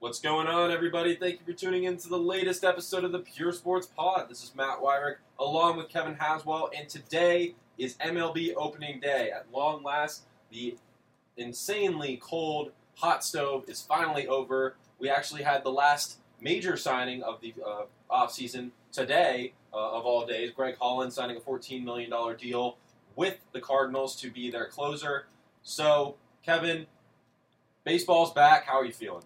What's going on, everybody? Thank you for tuning in to the latest episode of the Pure Sports Pod. This is Matt Weyrich, along with Kevin Haswell, and today is MLB opening day. At long last, the insanely cold hot stove is finally over. We actually had the last major signing of the uh, offseason today, uh, of all days. Greg Holland signing a $14 million deal with the Cardinals to be their closer. So, Kevin, baseball's back. How are you feeling?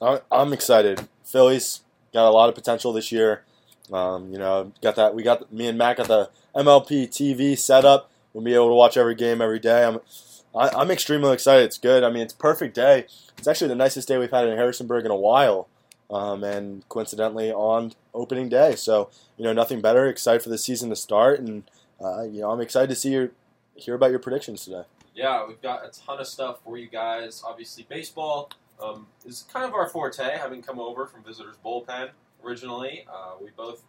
I- I'm excited. Phillies got a lot of potential this year. Um, you know, got that. We got me and Matt got the MLB TV set up. We'll be able to watch every game every day. I'm, I, I'm extremely excited. It's good. I mean, it's perfect day. It's actually the nicest day we've had in Harrisonburg in a while, um, and coincidentally on opening day. So you know, nothing better. Excited for the season to start, and uh, you know, I'm excited to see your hear about your predictions today. Yeah, we've got a ton of stuff for you guys. Obviously, baseball um, is kind of our forte, having come over from Visitors Bullpen originally. Uh, we both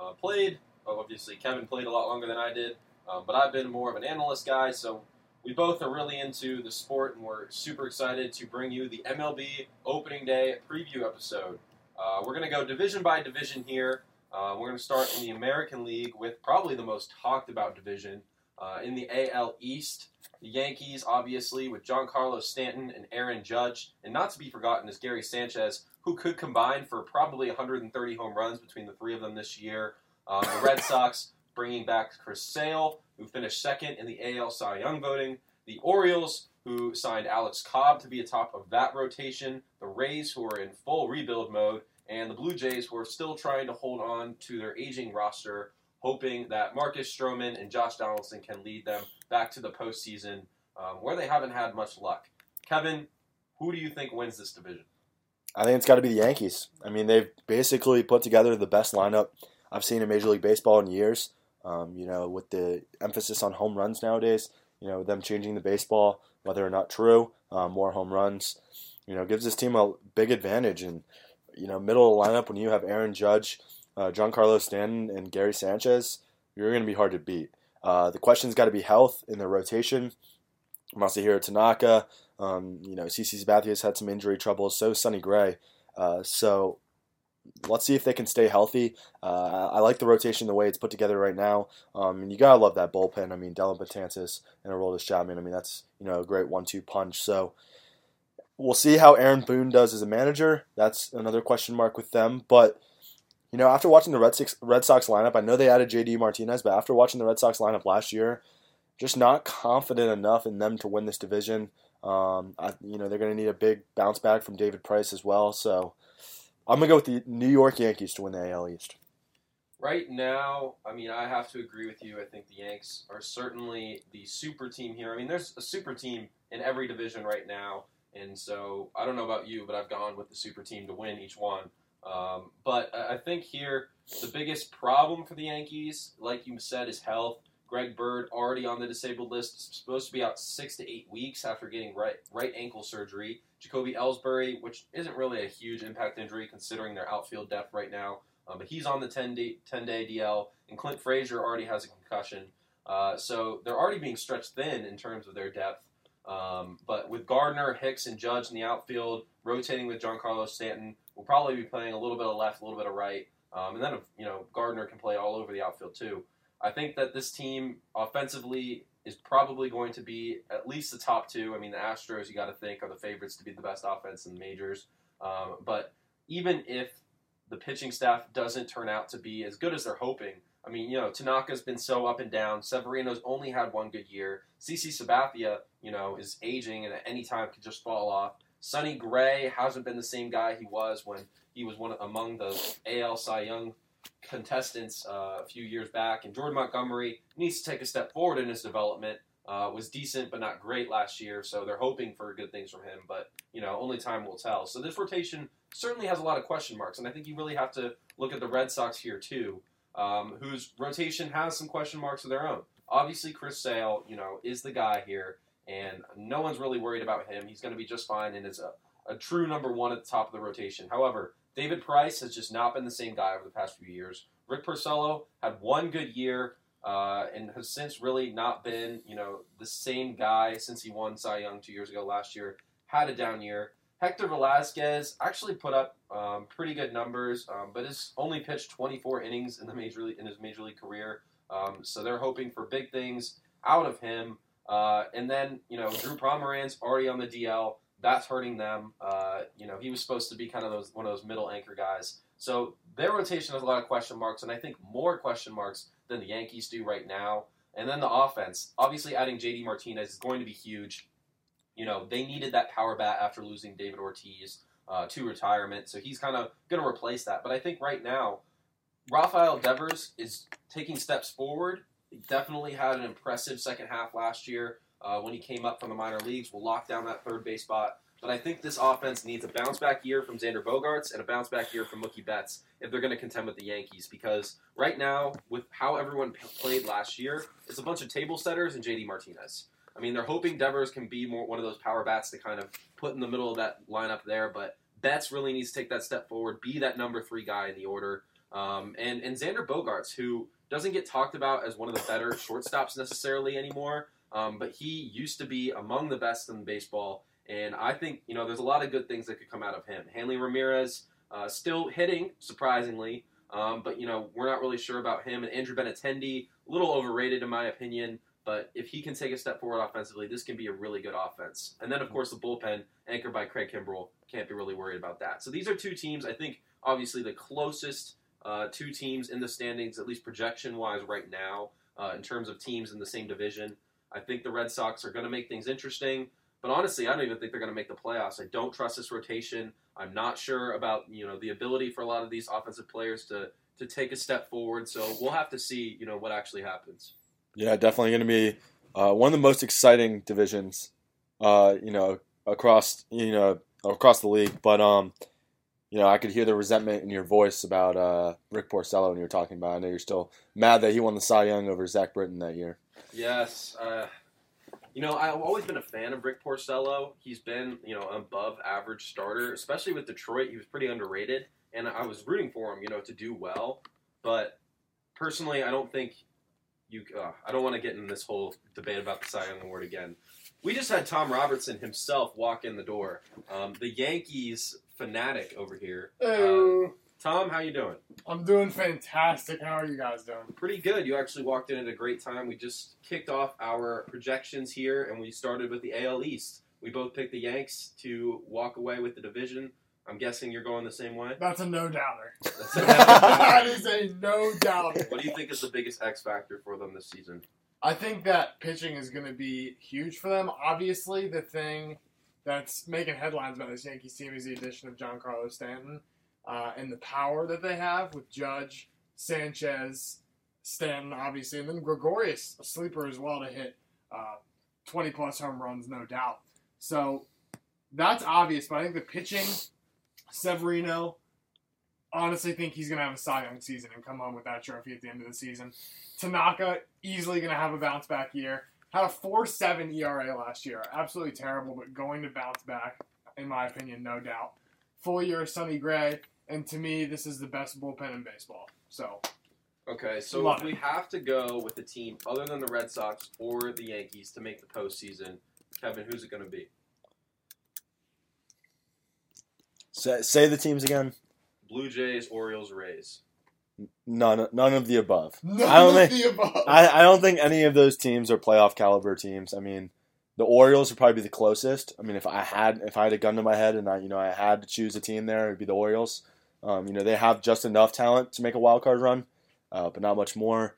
uh, played. Obviously, Kevin played a lot longer than I did, um, but I've been more of an analyst guy, so we both are really into the sport, and we're super excited to bring you the MLB opening day preview episode. Uh, we're going to go division by division here. Uh, we're going to start in the American League with probably the most talked about division uh, in the AL East. The Yankees, obviously, with Giancarlo Stanton and Aaron Judge, and not to be forgotten is Gary Sanchez, who could combine for probably 130 home runs between the three of them this year. Um, the Red Sox bringing back Chris Sale, who finished second in the AL Cy Young voting. The Orioles, who signed Alex Cobb to be atop of that rotation. The Rays, who are in full rebuild mode. And the Blue Jays, who are still trying to hold on to their aging roster, hoping that Marcus Stroman and Josh Donaldson can lead them back to the postseason, um, where they haven't had much luck. Kevin, who do you think wins this division? I think it's got to be the Yankees. I mean, they've basically put together the best lineup I've seen in Major League Baseball in years. Um, you know, with the emphasis on home runs nowadays, you know, them changing the baseball, whether or not true, um, more home runs, you know, gives this team a big advantage. And, you know, middle of the lineup, when you have Aaron Judge, uh, Carlos Stanton, and Gary Sanchez, you're going to be hard to beat. Uh, the question's got to be health in their rotation. Masahiro Tanaka, um, you know, CC Sabathia's had some injury troubles, so Sonny Gray. Uh, so let's see if they can stay healthy. Uh, I like the rotation the way it's put together right now. Um, and you gotta love that bullpen. I mean, Dellin Betances and Aroldis Chapman. I mean, that's you know a great one-two punch. So we'll see how Aaron Boone does as a manager. That's another question mark with them. But you know, after watching the Red Sox, Red Sox lineup, I know they added J.D. Martinez, but after watching the Red Sox lineup last year, just not confident enough in them to win this division. Um, I, you know, they're going to need a big bounce back from David Price as well. So I'm going to go with the New York Yankees to win the AL East. Right now, I mean, I have to agree with you. I think the Yanks are certainly the super team here. I mean, there's a super team in every division right now. And so I don't know about you, but I've gone with the super team to win each one. Um, but I think here the biggest problem for the Yankees, like you said, is health. Greg Bird already on the disabled list, supposed to be out six to eight weeks after getting right right ankle surgery. Jacoby Ellsbury, which isn't really a huge impact injury considering their outfield depth right now, um, but he's on the 10 day, 10 day DL. And Clint Frazier already has a concussion, uh, so they're already being stretched thin in terms of their depth. Um, but with Gardner, Hicks, and Judge in the outfield, rotating with Giancarlo Stanton, we'll probably be playing a little bit of left, a little bit of right, um, and then you know Gardner can play all over the outfield too. I think that this team offensively is probably going to be at least the top two. I mean, the Astros, you got to think, are the favorites to be the best offense in the majors. Um, but even if the pitching staff doesn't turn out to be as good as they're hoping, I mean, you know, Tanaka's been so up and down. Severino's only had one good year. CC Sabathia, you know, is aging and at any time could just fall off. Sonny Gray hasn't been the same guy he was when he was one of, among the AL Cy Young contestants uh, a few years back. And Jordan Montgomery needs to take a step forward in his development. Uh, was decent but not great last year, so they're hoping for good things from him. But you know, only time will tell. So this rotation certainly has a lot of question marks, and I think you really have to look at the Red Sox here too, um, whose rotation has some question marks of their own. Obviously, Chris Sale, you know, is the guy here, and no one's really worried about him. He's going to be just fine and is a, a true number one at the top of the rotation. However, David Price has just not been the same guy over the past few years. Rick Porcello had one good year uh, and has since really not been, you know, the same guy since he won Cy Young two years ago last year. Had a down year. Hector Velazquez actually put up um, pretty good numbers, um, but has only pitched 24 innings in the major league, in his major league career. Um, so they're hoping for big things out of him. Uh, and then you know Drew Pomeranz already on the DL. That's hurting them. Uh, you know he was supposed to be kind of those one of those middle anchor guys. So their rotation has a lot of question marks, and I think more question marks than the Yankees do right now. And then the offense, obviously adding JD Martinez is going to be huge. You know, they needed that power bat after losing David Ortiz uh, to retirement, so he's kind of going to replace that. But I think right now, Rafael Devers is taking steps forward. Definitely had an impressive second half last year uh, when he came up from the minor leagues. Will lock down that third base spot. But I think this offense needs a bounce back year from Xander Bogaerts and a bounce back year from Mookie Betts if they're going to contend with the Yankees. Because right now, with how everyone played last year, it's a bunch of table setters and JD Martinez. I mean, they're hoping Devers can be more one of those power bats to kind of put in the middle of that lineup there. But Betts really needs to take that step forward, be that number three guy in the order. Um, and and Xander Bogaerts, who doesn't get talked about as one of the better shortstops necessarily anymore, um, but he used to be among the best in baseball. And I think you know there's a lot of good things that could come out of him. Hanley Ramirez uh, still hitting surprisingly, um, but you know we're not really sure about him. And Andrew Benintendi, a little overrated in my opinion. But if he can take a step forward offensively, this can be a really good offense. And then, of course, the bullpen, anchored by Craig Kimbrel, can't be really worried about that. So these are two teams, I think, obviously the closest uh, two teams in the standings, at least projection wise, right now, uh, in terms of teams in the same division. I think the Red Sox are going to make things interesting. But honestly, I don't even think they're going to make the playoffs. I don't trust this rotation. I'm not sure about you know the ability for a lot of these offensive players to to take a step forward. So we'll have to see you know what actually happens. Yeah, definitely going to be uh, one of the most exciting divisions, uh, you know, across you know across the league. But um, you know, I could hear the resentment in your voice about uh, Rick Porcello when you were talking about. I know you're still mad that he won the Cy Young over Zach Britton that year. Yes, uh, you know, I've always been a fan of Rick Porcello. He's been you know above average starter, especially with Detroit. He was pretty underrated, and I was rooting for him, you know, to do well. But personally, I don't think you. Uh, I don't want to get in this whole debate about the Cy Young Award again. We just had Tom Robertson himself walk in the door. Um, the Yankees fanatic over here. Hey, um, Tom, how you doing? I'm doing fantastic. How are you guys doing? Pretty good. You actually walked in at a great time. We just kicked off our projections here, and we started with the AL East. We both picked the Yanks to walk away with the division. I'm guessing you're going the same way. That's a no doubter. That is a no doubter. what do you think is the biggest X factor for them this season? I think that pitching is going to be huge for them. Obviously, the thing that's making headlines about this Yankees team is the addition of Giancarlo Stanton uh, and the power that they have with Judge, Sanchez, Stanton, obviously, and then Gregorius, a sleeper as well to hit uh, 20 plus home runs, no doubt. So that's obvious, but I think the pitching, Severino, honestly think he's going to have a Cy Young season and come home with that trophy at the end of the season. Tanaka, easily going to have a bounce back year. Had a 4 7 ERA last year. Absolutely terrible, but going to bounce back, in my opinion, no doubt. Full year of Sonny Gray, and to me, this is the best bullpen in baseball. So, Okay, so Love if we have to go with a team other than the Red Sox or the Yankees to make the postseason, Kevin, who's it going to be? Say, say the teams again. Blue Jays, Orioles, Rays. None, none of the above. none I don't of think- the above. I, I don't think any of those teams are playoff caliber teams. I mean, the Orioles would probably be the closest. I mean, if I had if I had a gun to my head and I you know I had to choose a team there, it'd be the Orioles. Um, you know, they have just enough talent to make a wild card run, uh, but not much more.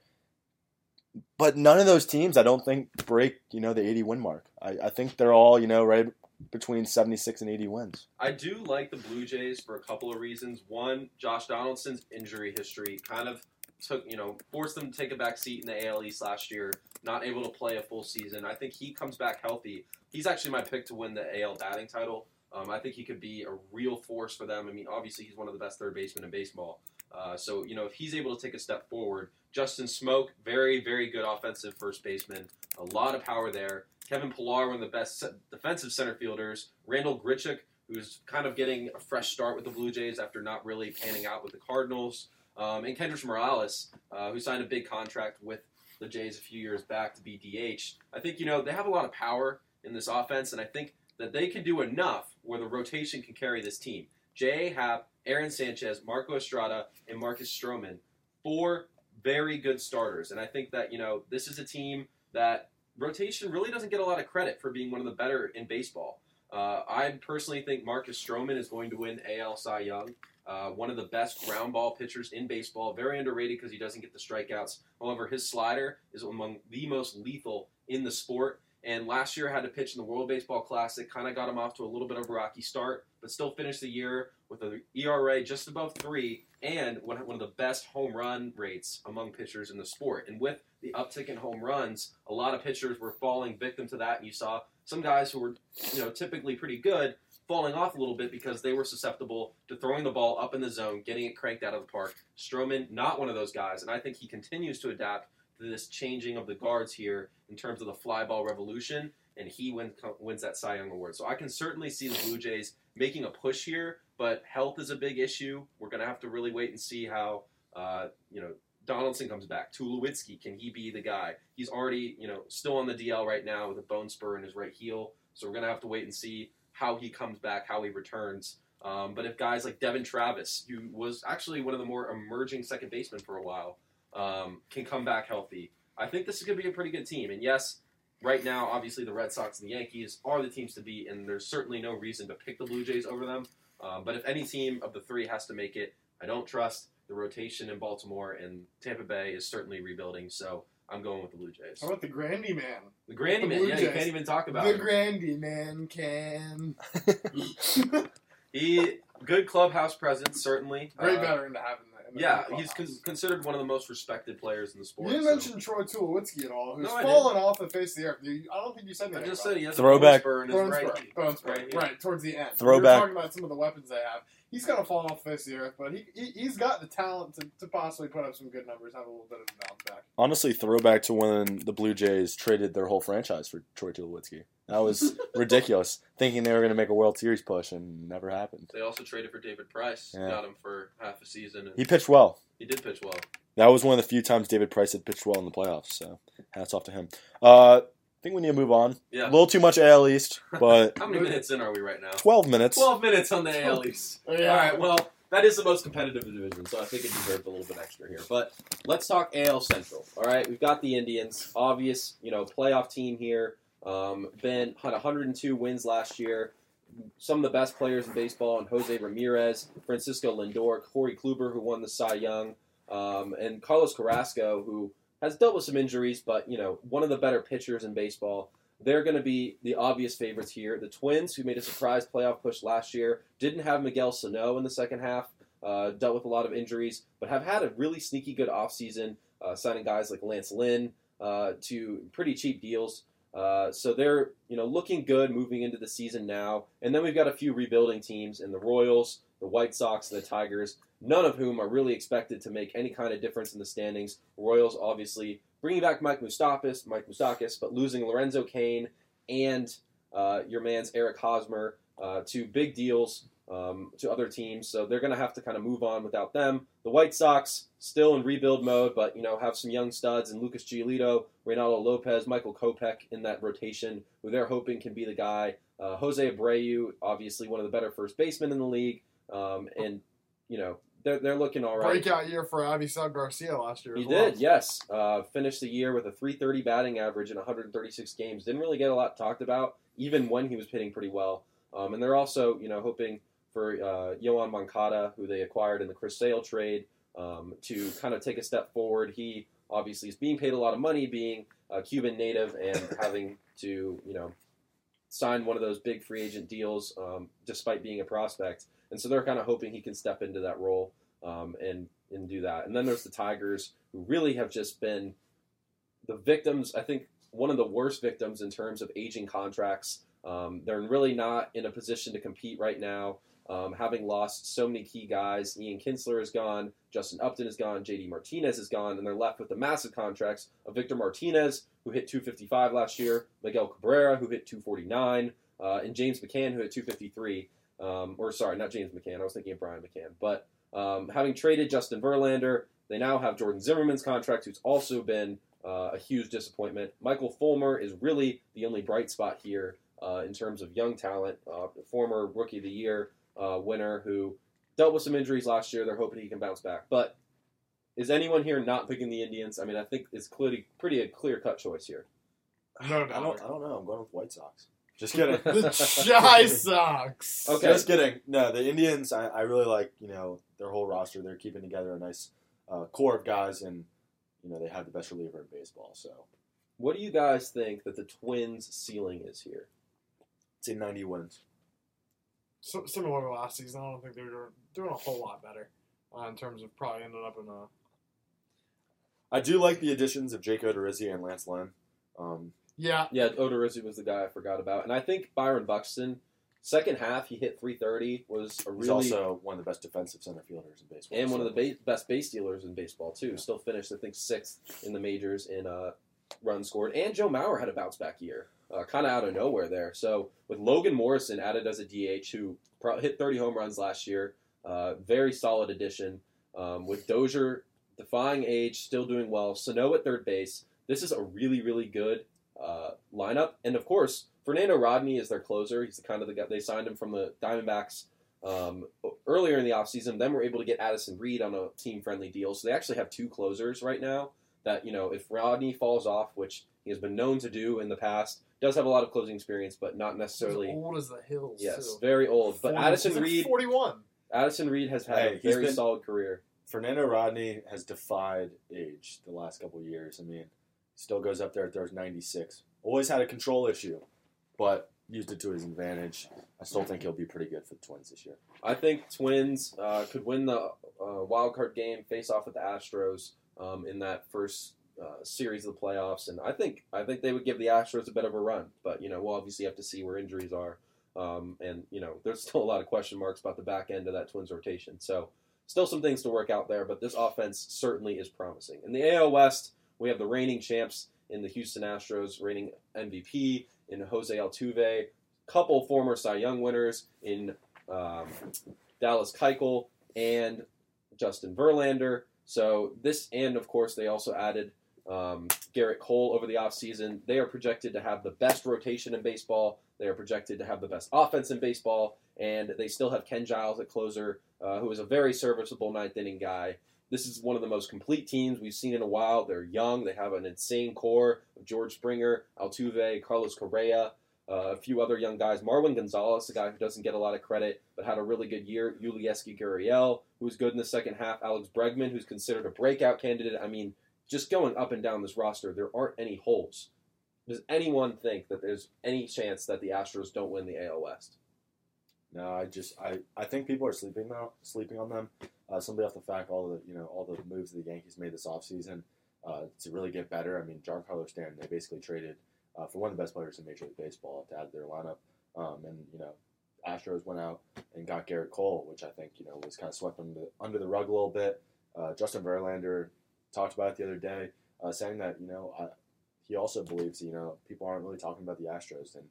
But none of those teams, I don't think, break you know the 80 win mark. I, I think they're all you know right between 76 and 80 wins. I do like the Blue Jays for a couple of reasons. One, Josh Donaldson's injury history kind of took, you know, forced them to take a back seat in the AL East last year, not able to play a full season. I think he comes back healthy. He's actually my pick to win the AL batting title. Um, I think he could be a real force for them. I mean, obviously, he's one of the best third basemen in baseball. Uh, so, you know, if he's able to take a step forward, Justin Smoak, very, very good offensive first baseman, a lot of power there. Kevin Pillar, one of the best defensive center fielders. Randall Grichuk, who's kind of getting a fresh start with the Blue Jays after not really panning out with the Cardinals. Um, and Kendrys Morales, uh, who signed a big contract with the Jays a few years back to be DH. I think, you know, they have a lot of power in this offense, and I think that they can do enough where the rotation can carry this team. J.A. Happ, Aaron Sanchez, Marco Estrada, and Marcus Stroman. Four very good starters. And I think that, you know, this is a team that rotation really doesn't get a lot of credit for being one of the better in baseball. Uh, I personally think Marcus Stroman is going to win AL Cy Young. Uh, one of the best ground ball pitchers in baseball. Very underrated because he doesn't get the strikeouts. However, his slider is among the most lethal in the sport. And last year had to pitch in the World Baseball Classic. Kind of got him off to a little bit of a rocky start, but still finished the year with an ERA just above three and one of the best home run rates among pitchers in the sport. And with the uptick in home runs, a lot of pitchers were falling victim to that. And you saw some guys who were, you know, typically pretty good falling off a little bit because they were susceptible to throwing the ball up in the zone, getting it cranked out of the park. Stroman, not one of those guys, and I think he continues to adapt to this changing of the guards here in terms of the fly ball revolution, and he win, wins that Cy Young Award. So I can certainly see the Blue Jays making a push here, but health is a big issue. We're going to have to really wait and see how, uh, you know, Donaldson comes back. Tulowitzki, can he be the guy? He's already, you know, still on the DL right now with a bone spur in his right heel. So we're going to have to wait and see how he comes back, how he returns. Um, but if guys like Devon Travis, who was actually one of the more emerging second basemen for a while, um, can come back healthy, I think this is going to be a pretty good team. And yes, right now, obviously the Red Sox and the Yankees are the teams to beat, and there's certainly no reason to pick the Blue Jays over them. Um, but if any team of the three has to make it, I don't trust the rotation in Baltimore, and Tampa Bay is certainly rebuilding. So I'm going with the Blue Jays. How about the Grandy Man? The Grandy The Man, Blue yeah, you can't even talk about it. The him. Grandy Man can. He good clubhouse presence, certainly. Great Uh, veteran to have in the, in the Yeah, clubhouse. he's con- considered one of the most respected players in the You sport. didn't so- mention Troy Tulowitzki at all, who's No, I fallen off the face of the earth. You, I don't think you said I just about said he has Throwback. a bone spur in his Bone right. spur, bone spur. right Right, towards the end. Throwback. We were talking about some of the weapons they have. He's kind of fallen off the face of the earth, but he, he, he's got the talent to, to possibly put up some good numbers, have a little bit of a bounce back. Honestly, throwback to when the Blue Jays traded their whole franchise for Troy Tulowitzki. That was ridiculous. Thinking they were going to make a World Series push and never happened. They also traded for David Price. Yeah. Got him for half a season. He pitched well. he did pitch well. That was one of the few times David Price had pitched well in the playoffs. So hats off to him. Uh, I think we need to move on. Yeah. A little too much AL East, but How many minutes in are we right now? 12 minutes. 12 minutes on the AL East. Oh, yeah. All right, well, that is the most competitive division, so I think it deserved a little bit extra here. But let's talk AL Central. All right, we've got the Indians, obvious, you know, playoff team here. Um, been had 102 wins last year. Some of the best players in baseball, and Jose Ramirez, Francisco Lindor, Corey Kluber, who won the Cy Young, um, and Carlos Carrasco, who has dealt with some injuries, but you know, one of the better pitchers in baseball. They're going to be the obvious favorites here. The Twins, who made a surprise playoff push last year, didn't have Miguel Sano in the second half, uh, dealt with a lot of injuries, but have had a really sneaky good offseason, uh, signing guys like Lance Lynn uh, to pretty cheap deals. Uh, so they're you know looking good moving into the season now. And then we've got a few rebuilding teams in the Royals, the White Sox, and the Tigers. None of whom are really expected to make any kind of difference in the standings. Royals obviously bringing back Mike Moustapis, Mike Moustakas, but losing Lorenzo Cain and uh, your man's Eric Hosmer uh, to big deals um, to other teams. So they're going to have to kind of move on without them. The White Sox still in rebuild mode, but you know have some young studs and Lucas Giolito, Reynaldo Lopez, Michael Kopech in that rotation, who they're hoping can be the guy. Uh, Jose Abreu, obviously one of the better first basemen in the league, um, and you know they're they're looking all right. Breakout year for Avisail Garcia last year. He as well. did, yes. Uh, finished the year with a 330 batting average in 136 games. Didn't really get a lot talked about, even when he was hitting pretty well. Um, and they're also, you know, hoping for uh, Yoan Moncada, who they acquired in the Chris Sale trade, um, to kind of take a step forward. He obviously is being paid a lot of money, being a Cuban native, and having to, you know, sign one of those big free agent deals um, despite being a prospect. And so they're kind of hoping he can step into that role um, and and do that. And then there's the Tigers, who really have just been the victims. I think one of the worst victims in terms of aging contracts. Um, they're really not in a position to compete right now. Um, having lost so many key guys, Ian Kinsler is gone, Justin Upton is gone, JD Martinez is gone, and they're left with the massive contracts of Victor Martinez, who hit 255 last year, Miguel Cabrera, who hit 249, uh, and James McCann, who hit 253. Um, or sorry, not James McCann. I was thinking of Brian McCann. But um, having traded Justin Verlander, they now have Jordan Zimmermann's contract, who's also been uh, a huge disappointment. Michael Fulmer is really the only bright spot here. uh, in terms of young talent. Uh, former Rookie of the Year uh, winner who dealt with some injuries last year. They're hoping he can bounce back. But is anyone here not picking the Indians? I mean, I think it's clearly pretty a clear cut choice here. No I don't. I don't know. I'm going with White Sox. Just kidding. the Chi Sox. Okay. Just kidding. No, the Indians. I, I really like. You know their whole roster. They're keeping together a nice uh, core of guys, and you know they have the best reliever in baseball. So What do you guys think that the Twins' ceiling is here? it's in 90 wins. So, similar to last season, I don't think they're doing, doing a whole lot better uh, in terms of probably ending up in a. I do like the additions of Jake Odorizzi and Lance Lynn. Um, Yeah, Yeah, Odorizzi was the guy I forgot about, and I think Byron Buxton. Second half, he hit 330. Was a he's really also one of the best defensive center fielders in baseball. and one of the ba- best base dealers in baseball too. Still finished, I think, sixth in the majors in uh, runs scored. And Joe Mauer had a bounce back year, uh, kind of out of nowhere there. So with Logan Morrison added as a DH, who pro- hit 30 home runs last year, uh, very solid addition. Um, with Dozier defying age, still doing well. Sano at third base. This is a really, really good uh, lineup. And of course, Fernando Rodney is their closer. He's the kind of the guy they signed him from the Diamondbacks um, earlier in the offseason. Then we're able to get Addison Reed on a team friendly deal. So they actually have two closers right now. That, you know, if Rodney falls off, which he has been known to do in the past, does have a lot of closing experience, but not he's necessarily. old as the hills. Yes, too. very old. But 40 Addison like Reed, forty-one. Addison Reed has had Hey, a very been- solid career. Fernando Rodney has defied age the last couple of years. I mean, still goes up there. There's 96. Always had a control issue, but used it to his advantage. I still think he'll be pretty good for the Twins this year. I think Twins uh, could win the uh, wild card game, face off with the Astros um, in that first uh, series of the playoffs, and I think I think they would give the Astros a bit of a run. But you know, we'll obviously have to see where injuries are, um, and you know, there's still a lot of question marks about the back end of that Twins rotation. So, still some things to work out there, but this offense certainly is promising. In the AL West, we have the reigning champs in the Houston Astros, reigning MVP in Jose Altuve, couple former Cy Young winners in um, Dallas Keuchel and Justin Verlander. So this, and of course, they also added um, Gerrit Cole over the offseason. They are projected to have the best rotation in baseball. They are projected to have the best offense in baseball, and they still have Ken Giles at closer, uh, who is a very serviceable ninth inning guy. This is one of the most complete teams we've seen in a while. They're young. They have an insane core of George Springer, Altuve, Carlos Correa, uh, a few other young guys. Marwin Gonzalez, a guy who doesn't get a lot of credit, but had a really good year. Yulieski Gurriel, who was good in the second half. Alex Bregman, who's considered a breakout candidate. I mean, just going up and down this roster, there aren't any holes. Does anyone think that there's any chance that the Astros don't win the AL West? No, I just I, I think people are sleeping now, sleeping on them. Uh, simply off the fact all the you know all the moves that the Yankees made this offseason uh, to really get better. I mean, Giancarlo Stanton they basically traded uh, for one of the best players in Major League Baseball to add to their lineup, um, and you know Astros went out and got Gerrit Cole, which I think you know was kind of swept under the, under the rug a little bit. Uh, Justin Verlander talked about it the other day, uh, saying that you know I, he also believes you know people aren't really talking about the Astros and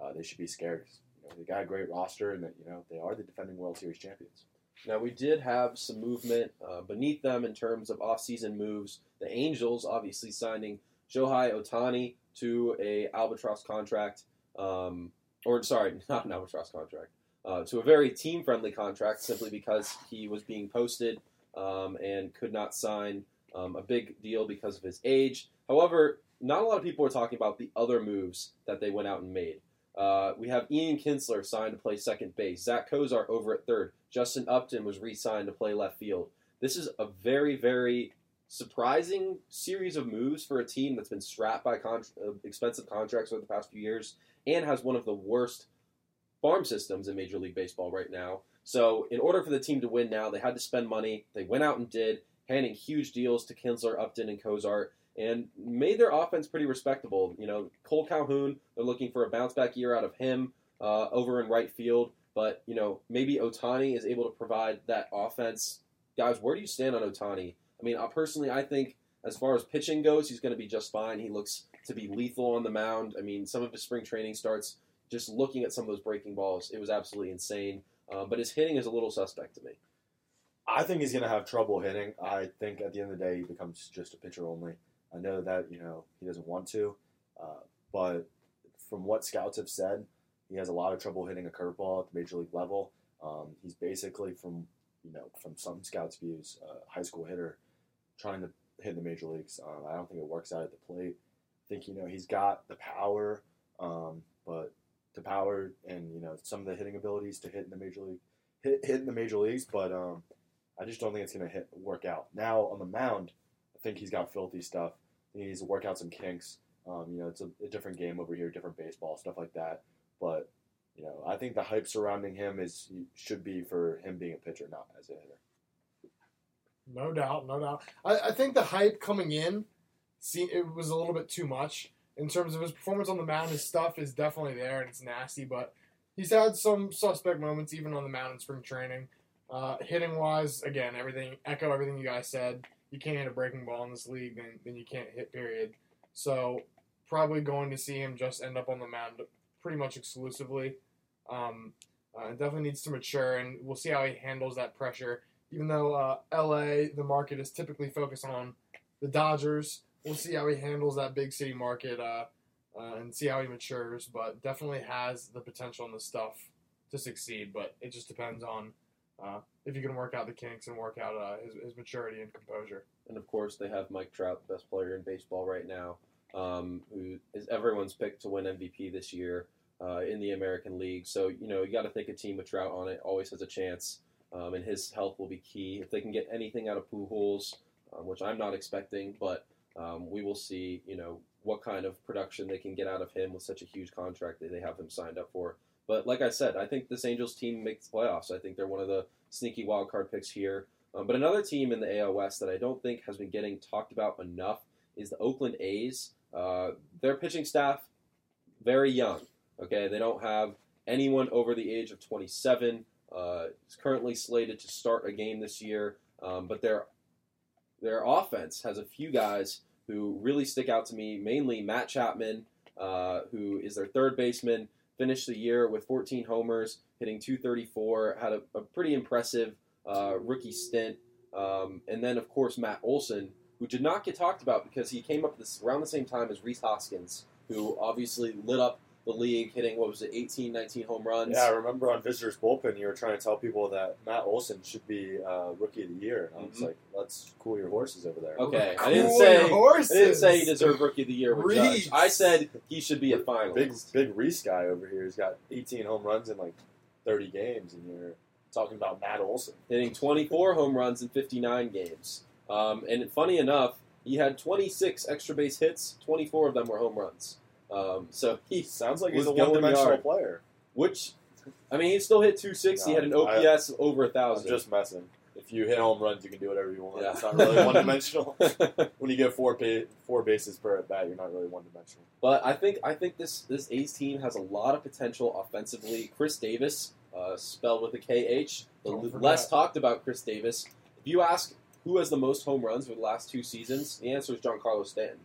uh, they should be scared. You know, they got a great roster, and that you know they are the defending World Series champions. Now we did have some movement uh, beneath them in terms of off-season moves. The Angels obviously signing Shohei Ohtani to a albatross contract, um, or sorry, not an albatross contract, uh, to a very team-friendly contract, simply because he was being posted um, and could not sign um, a big deal because of his age. However, not a lot of people are talking about the other moves that they went out and made. Uh, we have Ian Kinsler signed to play second base. Zack Cozart over at third. Justin Upton was re-signed to play left field. This is a very, very surprising series of moves for a team that's been strapped by con- uh, expensive contracts over the past few years and has one of the worst farm systems in Major League Baseball right now. So, in order for the team to win now, they had to spend money. They went out and did, handing huge deals to Kinsler, Upton, and Cozart, and made their offense pretty respectable. You know, Cole Calhoun, they're looking for a bounce back year out of him uh, over in right field. But, you know, maybe Ohtani is able to provide that offense. Guys, where do you stand on Ohtani? I mean, uh, personally, I think as far as pitching goes, he's going to be just fine. He looks to be lethal on the mound. I mean, some of his spring training starts, just looking at some of those breaking balls, it was absolutely insane. Uh, but his hitting is a little suspect to me. I think he's going to have trouble hitting. I think at the end of the day, he becomes just a pitcher only. I know that you know he doesn't want to, uh, but from what scouts have said, he has a lot of trouble hitting a curveball at the major league level. Um, he's basically from you know from some scouts' views, a high school hitter trying to hit the major leagues. Um, I don't think it works out at the plate. I think you know he's got the power, um, but the power and you know some of the hitting abilities to hit in the major league, hit, hit in the major leagues. But um, I just don't think it's going to hit work out. Now on the mound, I think he's got filthy stuff. He needs to work out some kinks. Um, you know, it's a, a different game over here, different baseball, stuff like that. But you know, I think the hype surrounding him is should be for him being a pitcher, not as a hitter. No doubt, no doubt. I, I think the hype coming in, see, it was a little bit too much in terms of his performance on the mound. His stuff is definitely there and it's nasty, but he's had some suspect moments even on the mound in spring training. Uh, hitting wise, again, everything echo everything you guys said. You can't hit a breaking ball in this league, then then you can't hit. Period. So probably going to see him just end up on the mound pretty much exclusively. Um, uh, definitely needs to mature, and we'll see how he handles that pressure. Even though uh, LA, the market is typically focused on the Dodgers, we'll see how he handles that big city market uh, uh, and see how he matures. But definitely has the potential and the stuff to succeed. But it just depends on uh, if you can work out the kinks and work out uh, his, his maturity and composure. And of course, they have Mike Trout, best player in baseball right now, um, who is everyone's pick to win MVP this year uh, in the American League. So, you know, you got to think a team with Trout on it always has a chance, um, and his health will be key. If they can get anything out of Pujols, um, which I'm not expecting, but um, we will see, you know, what kind of production they can get out of him with such a huge contract that they have him signed up for. But like I said, I think this Angels team makes the playoffs. I think they're one of the sneaky wild card picks here. Um, but another team in the AL West that I don't think has been getting talked about enough is the Oakland A's. Uh, their pitching staff, very young. Okay, they don't have anyone over the age of 27. Uh, is currently slated to start a game this year, um, but their their offense has a few guys who really stick out to me. Mainly Matt Chapman, uh, who is their third baseman, finished the year with 14 homers, hitting 234. Had a, a pretty impressive uh, rookie stint, um, and then of course Matt Olson, who did not get talked about because he came up this around the same time as Rhys Hoskins, who obviously lit up the league, hitting what was it, 18, 19 home runs. Yeah, I remember on Visitors Bullpen, you were trying to tell people that Matt Olson should be uh, Rookie of the Year, and I was Mhm. like, "Let's cool your horses over there." Okay, I didn't your say I didn't say he deserved Rookie of the Year with Judge. I said he should be a Big finalist. big Rhys guy over here. He's got 18 home runs in like 30 games, and you're talking about Matt Olson. hitting 24 home runs in 59 games. Um, and funny enough, he had 26 extra base hits. 24 of them were home runs. Um, so he, Sounds like he's a going one-dimensional yard. player. which, I mean, he still hit 260. He had an No, I- OPS of over a I'm thousand. just messing. If you hit home runs, you can do whatever you want. Yeah. It's not really one-dimensional. when you get four ba- four bases per at bat, you're not really one-dimensional. But I think I think this this A's team has a lot of potential offensively. Khris Davis, uh, spelled with a KH, the l- less talked about Khris Davis. If you ask who has the most home runs for the last two seasons, the answer is Giancarlo Stanton.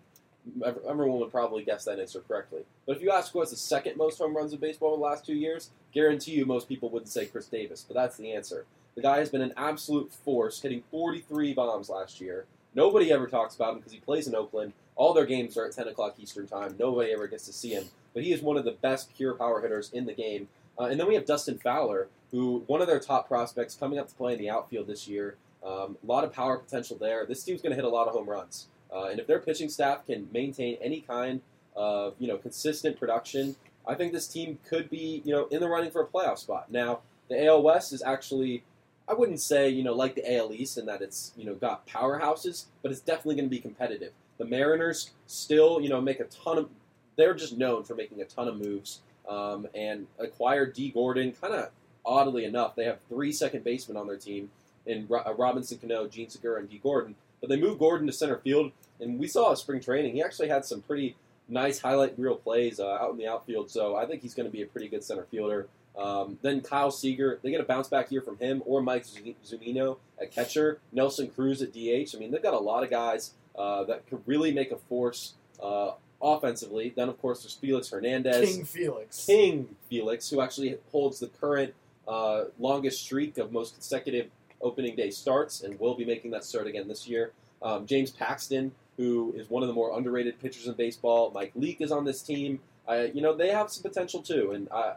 Ev- Everyone would probably guess that answer correctly. But if you ask who has the second most home runs in baseball in the last two years, guarantee you most people wouldn't say Khris Davis. But that's the answer. The guy has been an absolute force, hitting 43 bombs last year. Nobody ever talks about him because he plays in Oakland. All their games are at 10 o'clock Eastern Time. Nobody ever gets to see him. But he is one of the best pure power hitters in the game. Uh, and then we have Dustin Fowler, who one of their top prospects coming up to play in the outfield this year. Um, a lot of power potential there. This team's going to hit a lot of home runs. Uh, and if their pitching staff can maintain any kind of you know consistent production, I think this team could be you know in the running for a playoff spot. Now the AL West is actually I wouldn't say you know like the AL East in that it's you know got powerhouses, but it's definitely going to be competitive. The Mariners still you know make a ton of they're just known for making a ton of moves um, and acquired Dee Gordon kind of oddly enough they have three second basemen on their team in uh, Robinson Cano, Jean Segura, and Dee Gordon. But they moved Gordon to center field, and we saw at spring training he actually had some pretty nice highlight reel plays uh, out in the outfield. So I think he's going to be a pretty good center fielder. Um, then Kyle Seager, they get a bounce back year from him, or Mike Zuni- Zunino at catcher, Nelson Cruz at DH. I mean, they've got a lot of guys uh, that could really make a force uh, offensively. Then, of course, there's Felix Hernandez. King Felix. King Felix, who actually holds the current uh, longest streak of most consecutive opening day starts and will be making that start again this year. Um, James Paxton, who is one of the more underrated pitchers in baseball. Mike Leake is on this team. Uh, you know, they have some potential too. And uh,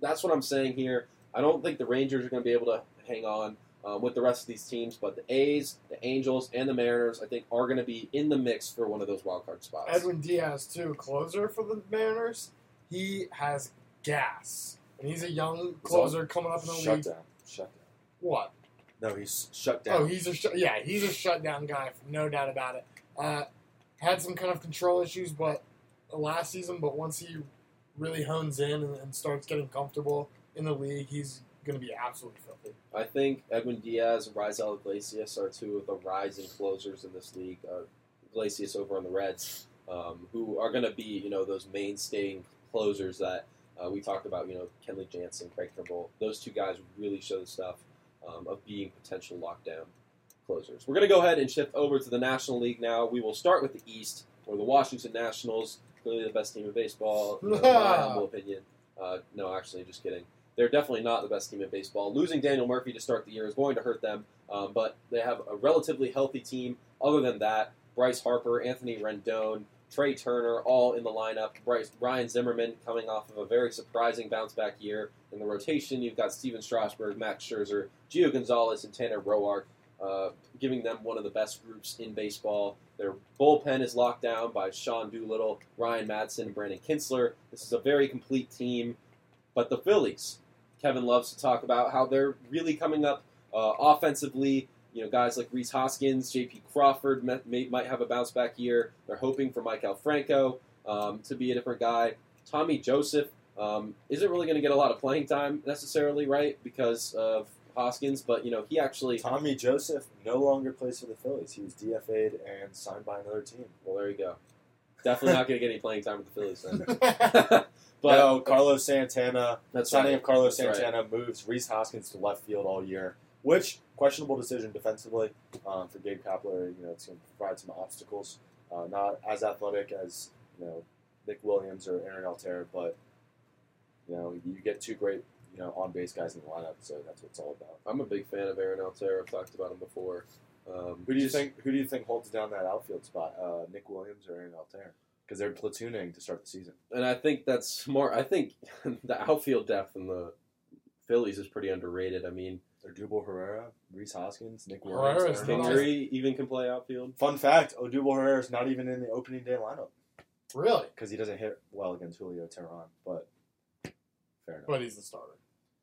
that's what I'm saying here. I don't think the Rangers are going to be able to hang on um, with the rest of these teams, but the A's, the Angels, and the Mariners, I think, are going to be in the mix for one of those wild card spots. Edwin Diaz, too, closer for the Mariners. He has gas. And he's a young closer coming up in the Shut league. down. Shut down. What? No, he's shut down. Oh, he's a sh- yeah, he's a shutdown guy, no doubt about it. Uh, had some kind of control issues, but last season, but once he really hones in and, and starts getting comfortable in the league, he's going to be absolutely filthy. I think Edwin Diaz and Raisel Iglesias are two of the rising closers in this league. Uh, Iglesias over on the Reds, um, who are going to be, you know, those mainstay closers that uh, we talked about. You know, Kenley Jansen, Craig Trimble. Those two guys really show the stuff um, of being potential lockdown closers. We're going to go ahead and shift over to the National League now. We will start with the East, where the Washington Nationals, clearly the best team in baseball, in my humble opinion. Uh, no, actually, just kidding. They're definitely not the best team in baseball. Losing Daniel Murphy to start the year is going to hurt them, um, but they have a relatively healthy team. Other than that, Bryce Harper, Anthony Rendon, Trea Turner, all in the lineup. Bryce, Ryan Zimmerman coming off of a very surprising bounce back year. In the rotation, you've got Stephen Strasburg, Max Scherzer, Gio Gonzalez, and Tanner Roark, uh, giving them one of the best groups in baseball. Their bullpen is locked down by Sean Doolittle, Ryan Madson, and Brandon Kintzler. This is a very complete team. But the Phillies, Kevin loves to talk about how they're really coming up uh, offensively. You know, guys like Rhys Hoskins, J.P. Crawford may, may, might have a bounce back year. They're hoping for Maikel Franco um, to be a different guy. Tommy Joseph um, isn't really going to get a lot of playing time necessarily, right? Because of Hoskins, but you know he actually. Tommy Joseph no longer plays for the Phillies. He was DFA'd and signed by another team. Well, there you go. Definitely not going to get any playing time with the Phillies then. but but no, Carlos Santana. that's signing right. of Carlos That's right. Santana moves Rhys Hoskins to left field all year, which questionable decision defensively um, for Gabe Kapler. You know, it's going to provide some obstacles. Uh, not as athletic as you know Nick Williams or Aaron Altherr, but you know you get two great you know on base guys in the lineup, so that's what it's all about. I'm a big fan of Aaron Altherr. I've talked about him before. Um, Who do you think? Who do you think holds down that outfield spot? Uh, Nick Williams or Aaron Altherr? Because they're platooning to start the season. And I think that's smart. I think the outfield depth in the Phillies is pretty underrated. I mean, Odubel Herrera, Rhys Hoskins, Nick Herrera's Williams. Aaron nice. Altherr. Kingery even can play outfield. Fun fact: Odubel Herrera is not even in the opening day lineup really? because he doesn't hit well against Julio Teheran. But fair enough. But he's the starter.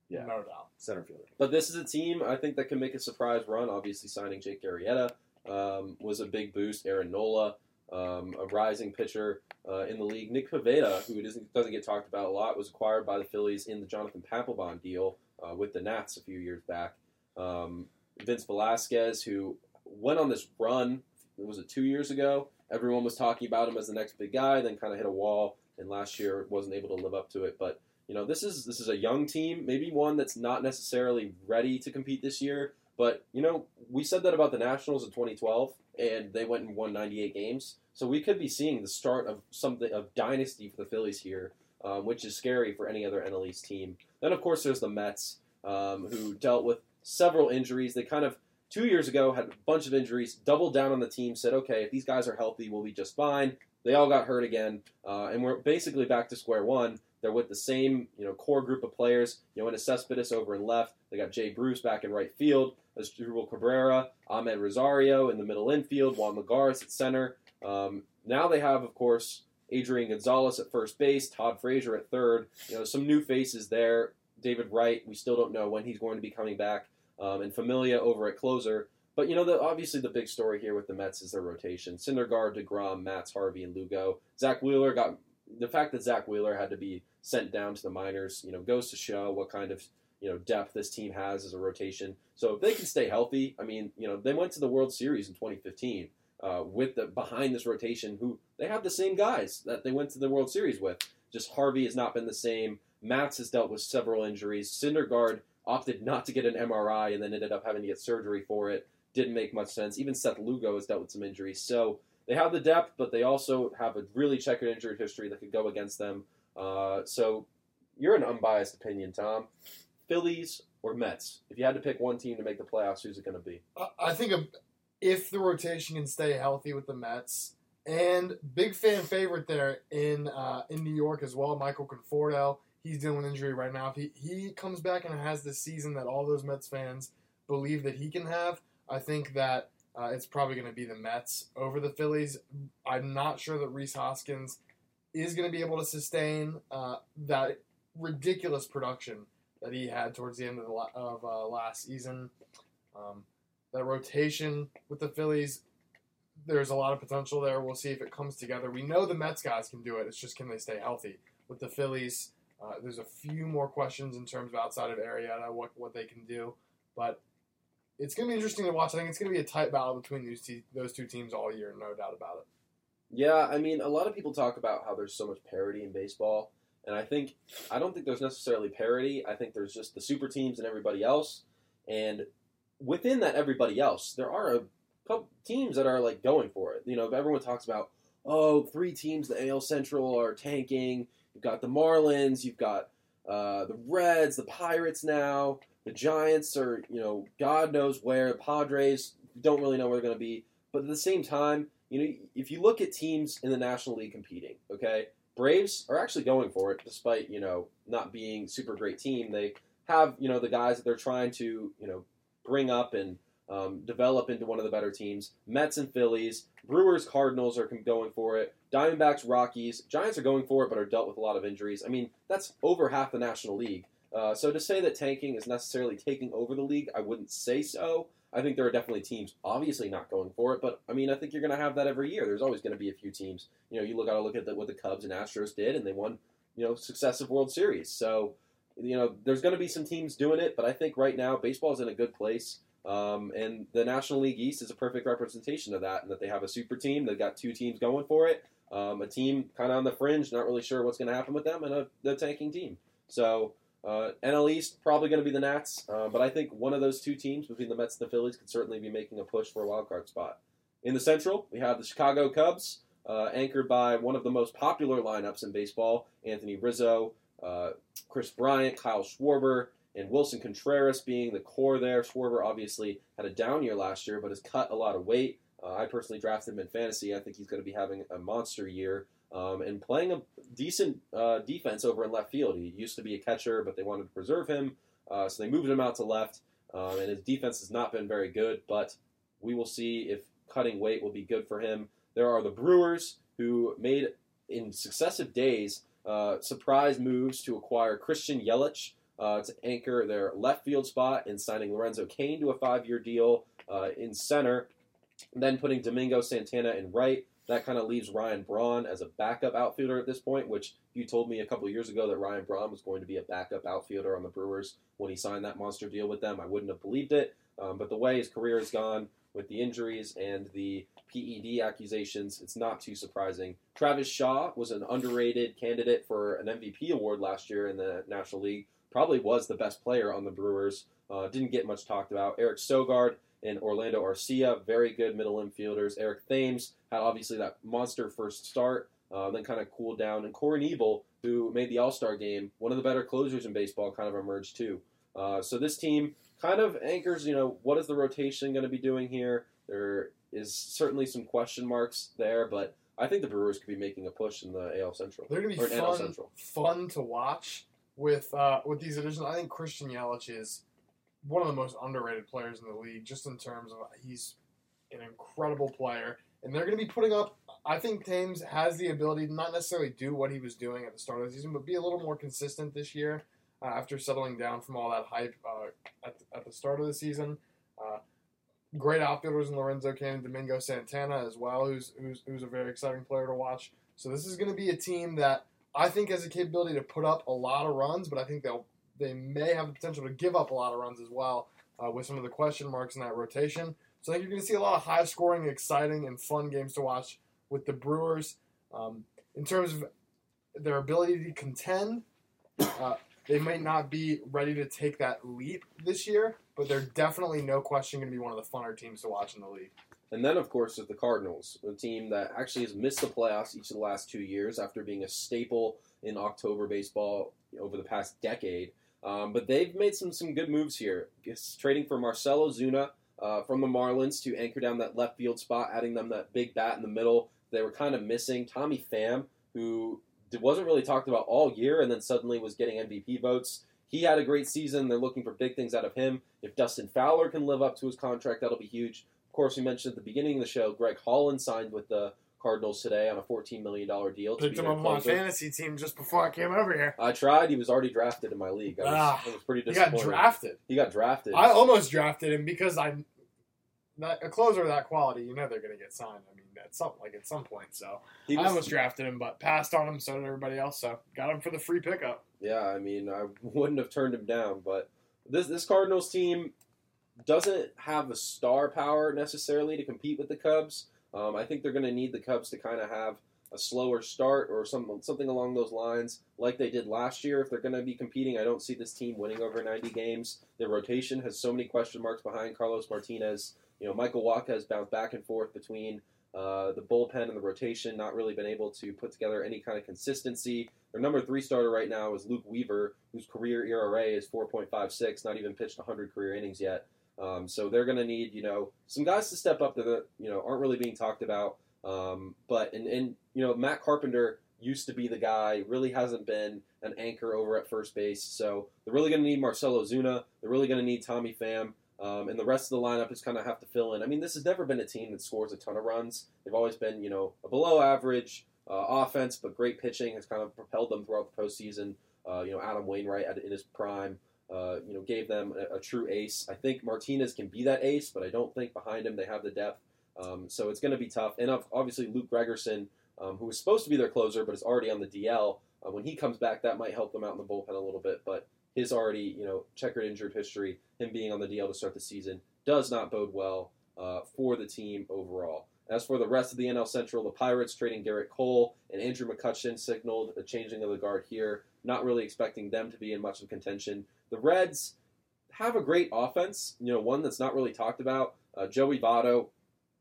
Yeah. No doubt. Center fielder. But this is a team I think that can make a surprise run. Obviously, signing Jake Arrieta um, was a big boost. Aaron Nola, um, a rising pitcher uh, in the league. Nick Pivetta, who doesn't, doesn't get talked about a lot, was acquired by the Phillies in the Jonathan Papelbon deal uh, with the Nats a few years back. Um, Vince Velasquez, who went on this run, was it two years ago? Everyone was talking about him as the next big guy, then kind of hit a wall, and last year wasn't able to live up to it. But you know, this is this is a young team, maybe one that's not necessarily ready to compete this year. But you know, we said that about the Nationals in 2012, and they went and won 98 games. So we could be seeing the start of something of dynasty for the Phillies here, um, which is scary for any other NL East team. Then of course there's the Mets, um, who dealt with several injuries. They kind of two years ago had a bunch of injuries, doubled down on the team, said, okay, if these guys are healthy, we'll be just fine. They all got hurt again, uh, and we're basically back to square one. They're with the same, you know, core group of players. You know, in a Cespedes over in left. They got Jay Bruce back in right field. Asdrubal Cabrera, Amed Rosario in the middle infield. Juan Lagares at center. Um, now they have, of course, Adrian Gonzalez at first base. Todd Frazier at third. You know, some new faces there. David Wright. We still don't know when he's going to be coming back. Um, and Familia over at closer. But you know, the, obviously the big story here with the Mets is their rotation: Syndergaard, Degrom, Matz, Harvey, and Lugo. Zack Wheeler got the fact that Zack Wheeler had to be sent down to the minors. You know, goes to show what kind of you know depth this team has as a rotation. So if they can stay healthy, I mean, you know, they went to the World Series in 2015 uh, with the behind this rotation. Who they have the same guys that they went to the World Series with. Just Harvey has not been the same. Matz has dealt with several injuries. Syndergaard opted not to get an MRI and then ended up having to get surgery for it. Didn't make much sense. Even Seth Lugo has dealt with some injuries. So they have the depth, but they also have a really checkered injury history that could go against them. Uh, so you're an unbiased opinion, Tom. Phillies or Mets? If you had to pick one team to make the playoffs, who's it going to be? I- think if the rotation can stay healthy with the Mets, and big fan favorite there in uh, in New York as well, Michael Conforto. he's dealing with injury right now. If he, he comes back and has the season that all those Mets fans believe that he can have, I think that uh, it's probably going to be the Mets over the Phillies. I'm not sure that Rhys Hoskins is going to be able to sustain uh, that ridiculous production that he had towards the end of, the la- of uh, last season. Um, that rotation with the Phillies, there's a lot of potential there. We'll see if it comes together. We know the Mets guys can do it. It's just can they stay healthy? With the Phillies, uh, there's a few more questions in terms of outside of Arrieta, what what they can do, but it's going to be interesting to watch. I think it's going to be a tight battle between these te- those two teams all year, no doubt about it. Yeah, I mean, a lot of people talk about how there's so much parity in baseball, and I think I don't think there's necessarily parity. I think there's just the super teams and everybody else, and within that everybody else, there are a couple teams that are like going for it. You know, everyone talks about oh, three teams, the AL Central are tanking. You've got the Marlins, you've got uh, the Reds, the Pirates now. The Giants are, you know, God knows where. The Padres don't really know where they're going to be. But at the same time, you know, if you look at teams in the National League competing, okay, Braves are actually going for it, despite you know not being super great team. They have you know the guys that they're trying to you know bring up and um, develop into one of the better teams. Mets and Phillies, Brewers, Cardinals are going for it. Diamondbacks, Rockies, Giants are going for it, but are dealt with a lot of injuries. I mean, that's over half the National League. Uh, so to say that tanking is necessarily taking over the league, I wouldn't say so. I think there are definitely teams obviously not going for it, but I mean I think you're going to have that every year. There's always going to be a few teams. You know, you look got to look at the, what the Cubs and Astros did, and they won you know successive World Series. So you know there's going to be some teams doing it, but I think right now baseball is in a good place. Um, and the National League East is a perfect representation of that, and that they have a super team. They've got two teams going for it. Um, a team kind of on the fringe, not really sure what's going to happen with them, and a the tanking team. So uh, NL East probably going to be the Nats, uh, but I think one of those two teams between the Mets and the Phillies could certainly be making a push for a wild card spot. In the Central, we have the Chicago Cubs, uh, anchored by one of the most popular lineups in baseball: Anthony Rizzo, uh, Kris Bryant, Kyle Schwarber, and Wilson Contreras being the core there. Schwarber obviously had a down year last year, but has cut a lot of weight. Uh, I personally drafted him in fantasy. I think he's going to be having a monster year um, and playing a decent uh, defense over in left field. He used to be a catcher, but they wanted to preserve him, uh, so they moved him out to left. Um, and his defense has not been very good, but we will see if cutting weight will be good for him. There are the Brewers who made in successive days uh, surprise moves to acquire Christian Yelich uh, to anchor their left field spot and signing Lorenzo Cain to a five-year deal uh, in center, then putting Domingo Santana in right. That kind of leaves Ryan Braun as a backup outfielder at this point, which you told me a couple years ago that Ryan Braun was going to be a backup outfielder on the Brewers when he signed that monster deal with them. I wouldn't have believed it. Um, but the way his career has gone with the injuries and the PED accusations, it's not too surprising. Travis Shaw was an underrated candidate for an MVP award last year in the National League. Probably was the best player on the Brewers. Uh, didn't get much talked about. Eric Sogard and Orlando Arcia, very good middle infielders. Eric Thames had obviously that monster first start, uh, then kind of cooled down. And Corey Knebel, who made the All Star game, one of the better closers in baseball, kind of emerged too. Uh, so this team kind of anchors, you know, what is the rotation going to be doing here? There is certainly some question marks there, but I think the Brewers could be making a push in the AL Central. They're going to be fun, fun to watch with uh, with these additions. I think Christian Yelich is one of the most underrated players in the league, just in terms of he's an incredible player, and they're going to be putting up. I think Thames has the ability to not necessarily do what he was doing at the start of the season, but be a little more consistent this year uh, after settling down from all that hype uh, at, at the start of the season. Great outfielders in Lorenzo Cain and Domingo Santana as well, who's, who's who's a very exciting player to watch. So this is going to be a team that I think has the capability to put up a lot of runs, but I think they'll they may have the potential to give up a lot of runs as well uh, with some of the question marks in that rotation. So I think you're going to see a lot of high scoring, exciting, and fun games to watch with the Brewers. Um, in terms of their ability to contend, uh, they might not be ready to take that leap this year, but they're definitely, no question, going to be one of the funner teams to watch in the league. And then, of course, is the Cardinals, a team that actually has missed the playoffs each of the last two years after being a staple in October baseball over the past decade. Um, but they've made some some good moves here, Just trading for Marcell Ozuna uh, from the Marlins to anchor down that left field spot, adding them that big bat in the middle. They were kind of missing Tommy Pham, who wasn't really talked about all year, and then suddenly was getting MVP votes. He had a great season. They're looking for big things out of him. If Dustin Fowler can live up to his contract, that'll be huge. Of course, we mentioned at the beginning of the show, Greg Holland signed with the Cardinals today on a $14 million deal. To Picked him up on my fantasy team just before I came over here. I tried. He was already drafted in my league. I was, Ah, I was pretty He got drafted. He got drafted. I almost drafted him because I, that, a closer of that quality, you know they're going to get signed. I mean, at some like at some point. So He I almost drafted him, but passed on him. So did everybody else. So got him for the free pickup. Yeah, I mean, I wouldn't have turned him down, but this this Cardinals team doesn't have the star power necessarily to compete with the Cubs. Um, I think they're going to need the Cubs to kind of have a slower start or some, something along those lines, like they did last year. If they're going to be competing, I don't see this team winning over 90 games. Their rotation has so many question marks behind Carlos Martinez. You know, Michael Wacha has bounced back and forth between uh, the bullpen and the rotation, not really been able to put together any kind of consistency. Their number three starter right now is Luke Weaver, whose career ERA is 4.56, not even pitched 100 career innings yet. Um, so they're going to need, you know, some guys to step up that, you know, aren't really being talked about. Um, but, and, and, you know, Matt Carpenter used to be the guy, really hasn't been an anchor over at first base. So they're really going to need Marcell Ozuna. They're really going to need Tommy Pham. Um, and the rest of the lineup is kind of have to fill in. I mean, this has never been a team that scores a ton of runs. They've always been, you know, a below average uh, offense, but great pitching has kind of propelled them throughout the postseason. Uh, you know, Adam Wainwright in his prime, uh, you know, gave them a, a true ace. I think Martinez can be that ace, but I don't think behind him they have the depth. Um, so it's going to be tough. And obviously, Luke Gregerson, um, who was supposed to be their closer, but is already on the DL. Uh, when he comes back, that might help them out in the bullpen a little bit. But his already, you know, checkered injured history, him being on the DL to start the season, does not bode well uh, for the team overall. As for the rest of the NL Central, the Pirates trading Gerrit Cole and Andrew McCutchen signaled a changing of the guard here. Not really expecting them to be in much of contention. The Reds have a great offense, you know, one that's not really talked about. Uh, Joey Votto,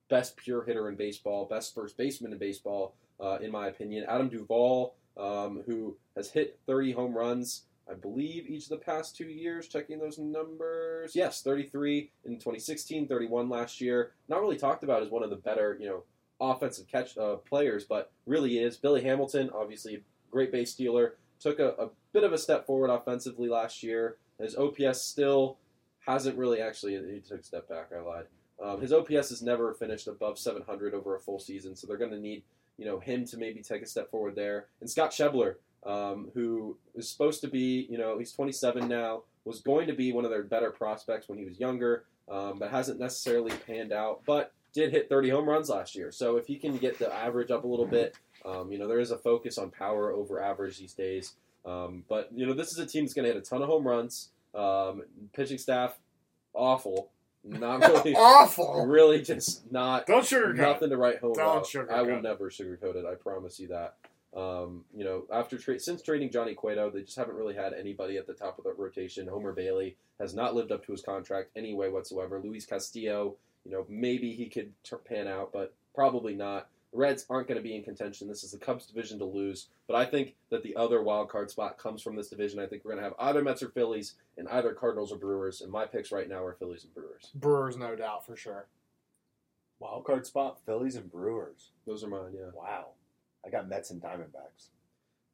best pure hitter in baseball, best first baseman in baseball, uh, in my opinion. Adam Duvall, um, who has hit 30 home runs, I believe, each of the past two years. Checking those numbers, yes, 33 in 2016, 31 last year. Not really talked about as one of the better, you know, offensive catch uh, players, but really is. Billy Hamilton, obviously, a great base stealer, took a, a bit of a step forward offensively last year. His OPS still hasn't really actually. He took a step back. I lied. Um, his OPS has never finished above 700 over a full season, so they're going to need you know him to maybe take a step forward there. And Scott Schebler, um, who is supposed to be, you know, he's 27 now, was going to be one of their better prospects when he was younger, um, but hasn't necessarily panned out. But did hit 30 home runs last year, so if he can get the average up a little bit, um, you know, there is a focus on power over average these days. Um, but you know, this is a team that's going to hit a ton of home runs. Um, pitching staff, awful. Not really, Awful. really just not Don't sugarcoat. nothing to write home Don't about. sugarcoat I will never sugarcoat it. I promise you that. Um, you know, after tra- since trading Johnny Cueto, they just haven't really had anybody at the top of the rotation. Homer Bailey has not lived up to his contract anyway whatsoever. Luis Castillo, you know, maybe he could t- pan out, but probably not. The Reds aren't going to be in contention. This is the Cubs division to lose, but I think that the other wild card spot comes from this division. I think we're going to have either Mets or Phillies, and either Cardinals or Brewers. And my picks right now are Phillies and Brewers. Brewers, no doubt for sure. Wild card spot: Phillies and Brewers. Those are mine. Yeah. Wow, I got Mets and Diamondbacks.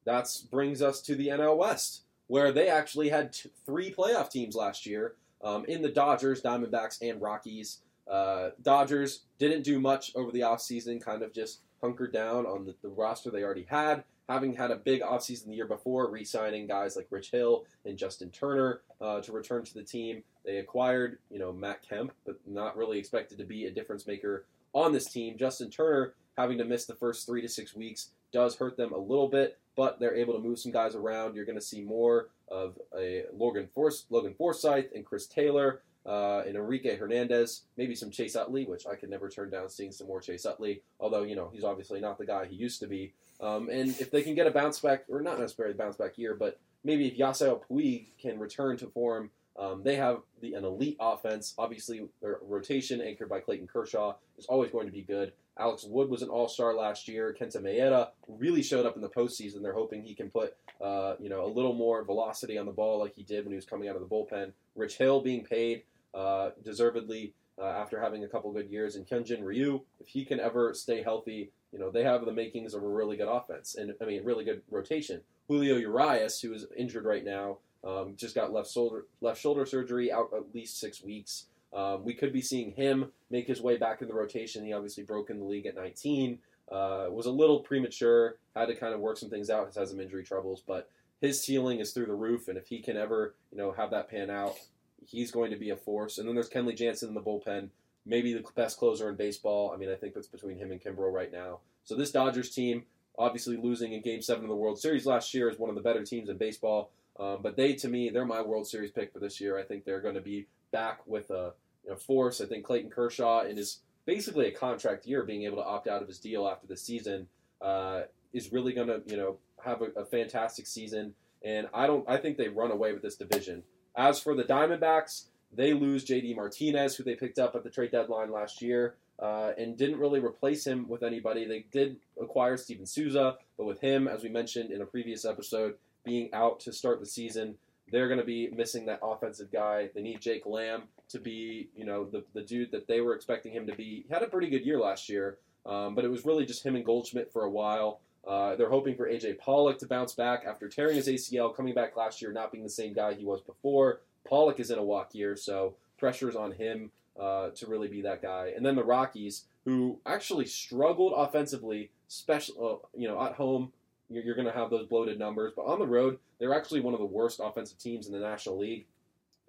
That brings us to the NL West, where they actually had three playoff teams last year um, in the Dodgers, Diamondbacks, and Rockies. Uh, Dodgers didn't do much over the offseason, kind of just hunkered down on the, the roster they already had, having had a big offseason the year before, re signing guys like Rich Hill and Justin Turner uh, to return to the team. They acquired, you know, Matt Kemp, but not really expected to be a difference maker on this team. Justin Turner having to miss the first three to six weeks does hurt them a little bit, but they're able to move some guys around. You're going to see more of a Logan Logan Forsythe and Chris Taylor uh, and Enrique Hernandez, maybe some Chase Utley, which I could never turn down seeing some more Chase Utley, although, you know, he's obviously not the guy he used to be. Um, and if they can get a bounce back, or not necessarily a bounce back year, but maybe if Yasiel Puig can return to form, um, they have the, an elite offense. Obviously, their rotation anchored by Clayton Kershaw is always going to be good. Alex Wood was an All Star last year. Kenta Maeda really showed up in the postseason. They're hoping he can put uh, you know a little more velocity on the ball like he did when he was coming out of the bullpen. Rich Hill being paid uh, deservedly. uh, after having a couple good years. And Hyunjin Ryu, if he can ever stay healthy, you know they have the makings of a really good offense and I mean really good rotation. Julio Urias, who is injured right now, um, just got left shoulder left shoulder surgery, out at least six weeks. Um, we could be seeing him make his way back in the rotation. He obviously broke in the league at 19. Uh, was a little premature. Had to kind of work some things out. He Has some injury troubles, but his ceiling is through the roof. And if he can ever, you know, have that pan out, he's going to be a force. And then there's Kenley Jansen in the bullpen, maybe the best closer in baseball. I mean, I think that's between him and Kimbrel right now. So this Dodgers team, obviously losing in Game Seven of the World Series last year, is one of the better teams in baseball. Um, but they, to me, they're my World Series pick for this year. I think they're going to be back with a you know, force. I think Clayton Kershaw in his basically a contract year, being able to opt out of his deal after the season, uh, is really going to you know have a, a fantastic season. And I don't. I think they run away with this division. As for the Diamondbacks, they lose J.D. Martinez, who they picked up at the trade deadline last year, uh, and didn't really replace him with anybody. They did acquire Steven Souza, but with him, as we mentioned in a previous episode, being out to start the season, they're going to be missing that offensive guy. They need Jake Lamb to be, you know, the, the dude that they were expecting him to be. He had a pretty good year last year, um, but it was really just him and Goldschmidt for a while. Uh, they're hoping for AJ Pollock to bounce back after tearing his ACL, coming back last year, not being the same guy he was before. Pollock is in a walk year, so pressure's on him uh, to really be that guy. And then the Rockies, who actually struggled offensively, special, uh, you know, at home you're, going to have those bloated numbers. But on the road, they're actually one of the worst offensive teams in the National League.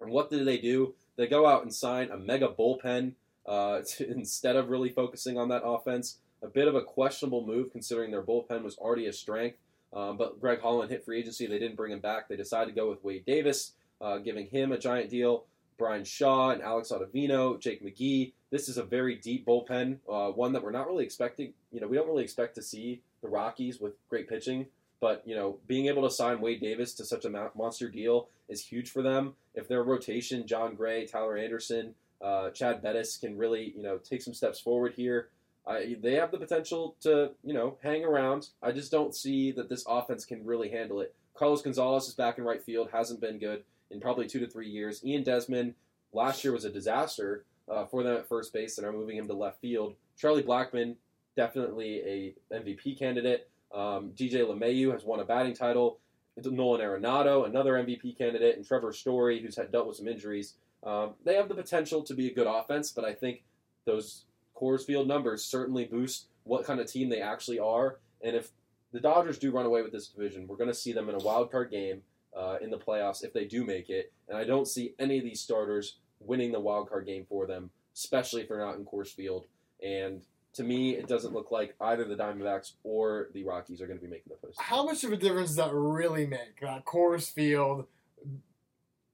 And what did they do? They go out and sign a mega bullpen uh, to, instead of really focusing on that offense. A bit of a questionable move considering their bullpen was already a strength. Um, but Greg Holland hit free agency. They didn't bring him back. They decided to go with Wade Davis, uh, giving him a giant deal. Bryan Shaw and Alex Ottavino, Jake McGee. This is a very deep bullpen, uh, one that we're not really expecting. You know, we don't really expect to see the Rockies with great pitching. But you know, being able to sign Wade Davis to such a monster deal is huge for them. If their rotation, Jon Gray, Tyler Anderson, uh, Chad Bettis can really you know take some steps forward here. I, they have the potential to you know hang around. I just don't see that this offense can really handle it. Carlos Gonzalez is back in right field, hasn't been good in probably two to three years. Ian Desmond last year was a disaster uh, for them at first base, and are moving him to left field. Charlie Blackmon definitely a MVP candidate. Um, DJ LeMahieu has won a batting title. Nolan Arenado, another MVP candidate, and Trevor Story, who's had dealt with some injuries. Um, they have the potential to be a good offense, but I think those Coors Field numbers certainly boost what kind of team they actually are. And if the Dodgers do run away with this division, we're going to see them in a wild card game uh, in the playoffs if they do make it. And I don't see any of these starters winning the wild card game for them, especially if they're not in Coors Field. And to me, it doesn't look like either the Diamondbacks or the Rockies are going to be making the postseason. How much of a difference does that really make? Uh, that Coors Field,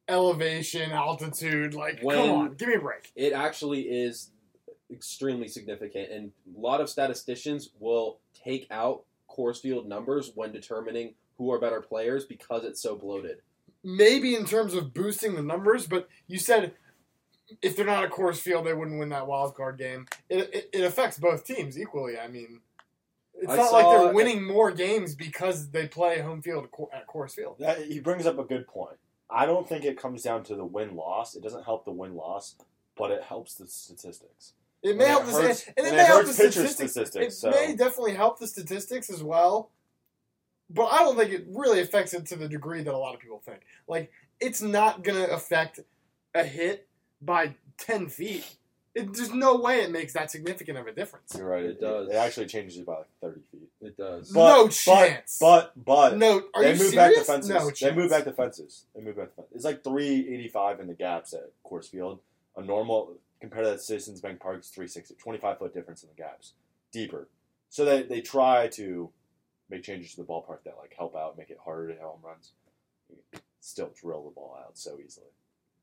elevation, altitude, like, When- come on, give me a break. It actually is extremely significant, and a lot of statisticians will take out Coors Field numbers when determining who are better players because it's so bloated. Maybe in terms of boosting the numbers, but you said if they're not at Coors Field, they wouldn't win that wild card game. It, it, it affects both teams equally. I mean, it's I not like they're winning more games because they play home field at Coor- Coors Field. That, he brings up a good point. I don't think it comes down to the win loss. It doesn't help the win loss, but it helps the statistics. It may And help it the hurts- and it and may it help the statistics. statistics, It so- may definitely help the statistics as well, but I don't think it really affects it to the degree that a lot of people think. Like it's not gonna affect a hit by ten feet. It, there's no way it makes that significant of a difference. You're right. It It, does. It, actually changes it by like 30 feet. It does. But- no chance. But but no, are they you move back serious? the fences. No they move back the fences. They move back the fences. It's like 385 in the gaps at Coors Field. A normal compared to that Citizens Bank Park is 360. 25 foot difference in the gaps, deeper. So they they try to make changes to the ballpark that like help out, make it harder to hit home runs. Still drill the ball out so easily.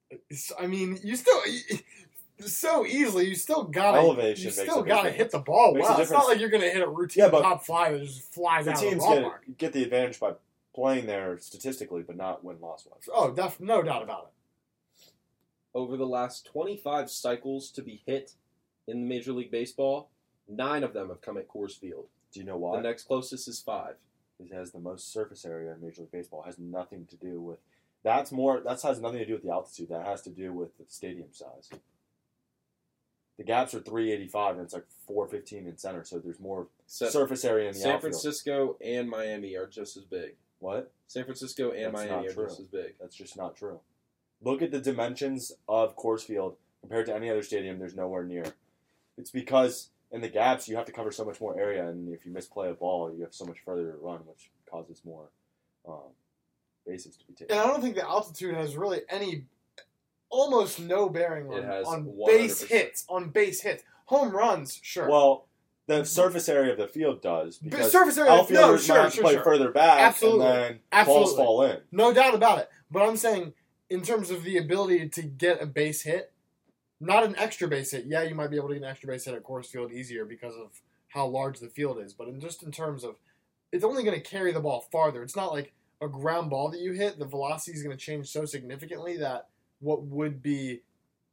It's- I mean, you still so easily. You still gotta Elevation You still gotta hit the ball Makes well. It's not like you're gonna hit a routine Yeah, but- top fly that just flies The out of the teams ballpark. get get the advantage by playing there statistically, but not win loss wise. Oh, def- no doubt about it. Over the last 25 cycles to be hit in Major League Baseball, nine of them have come at Coors Field. Do you know why? The next closest is five. it has the most surface area in Major League Baseball. It has nothing to do with that's more that has nothing to do with the altitude. That has to do with the stadium size. the gaps are 385 and it's like 415 in center, so there's more Sa- surface area in the San outfield. Francisco and Miami are just as big. What? San Francisco and That's Miami are true. just as big. That's just not true. Look at the dimensions of Coors Field compared to any other stadium. There's nowhere near. It's because in the gaps you have to cover so much more area, and if you misplay a ball, you have so much further to run, which causes more um, bases to be taken. And I don't think the altitude has really any, almost no bearing on, on base hits. On base hits, home runs, sure. Well, the surface area of the field does But because surface area, outfielders no, might sure, to sure, play sure. further back, Absolutely. and then Absolutely. balls fall in. No doubt about it. But I'm saying, in terms of the ability to get a base hit, not an extra base hit. Yeah, you might be able to get an extra base hit at Coors Field easier because of how large the field is. But in just in terms of, it's only going to carry the ball farther. It's not like a ground ball that you hit. The velocity is going to change so significantly that what would be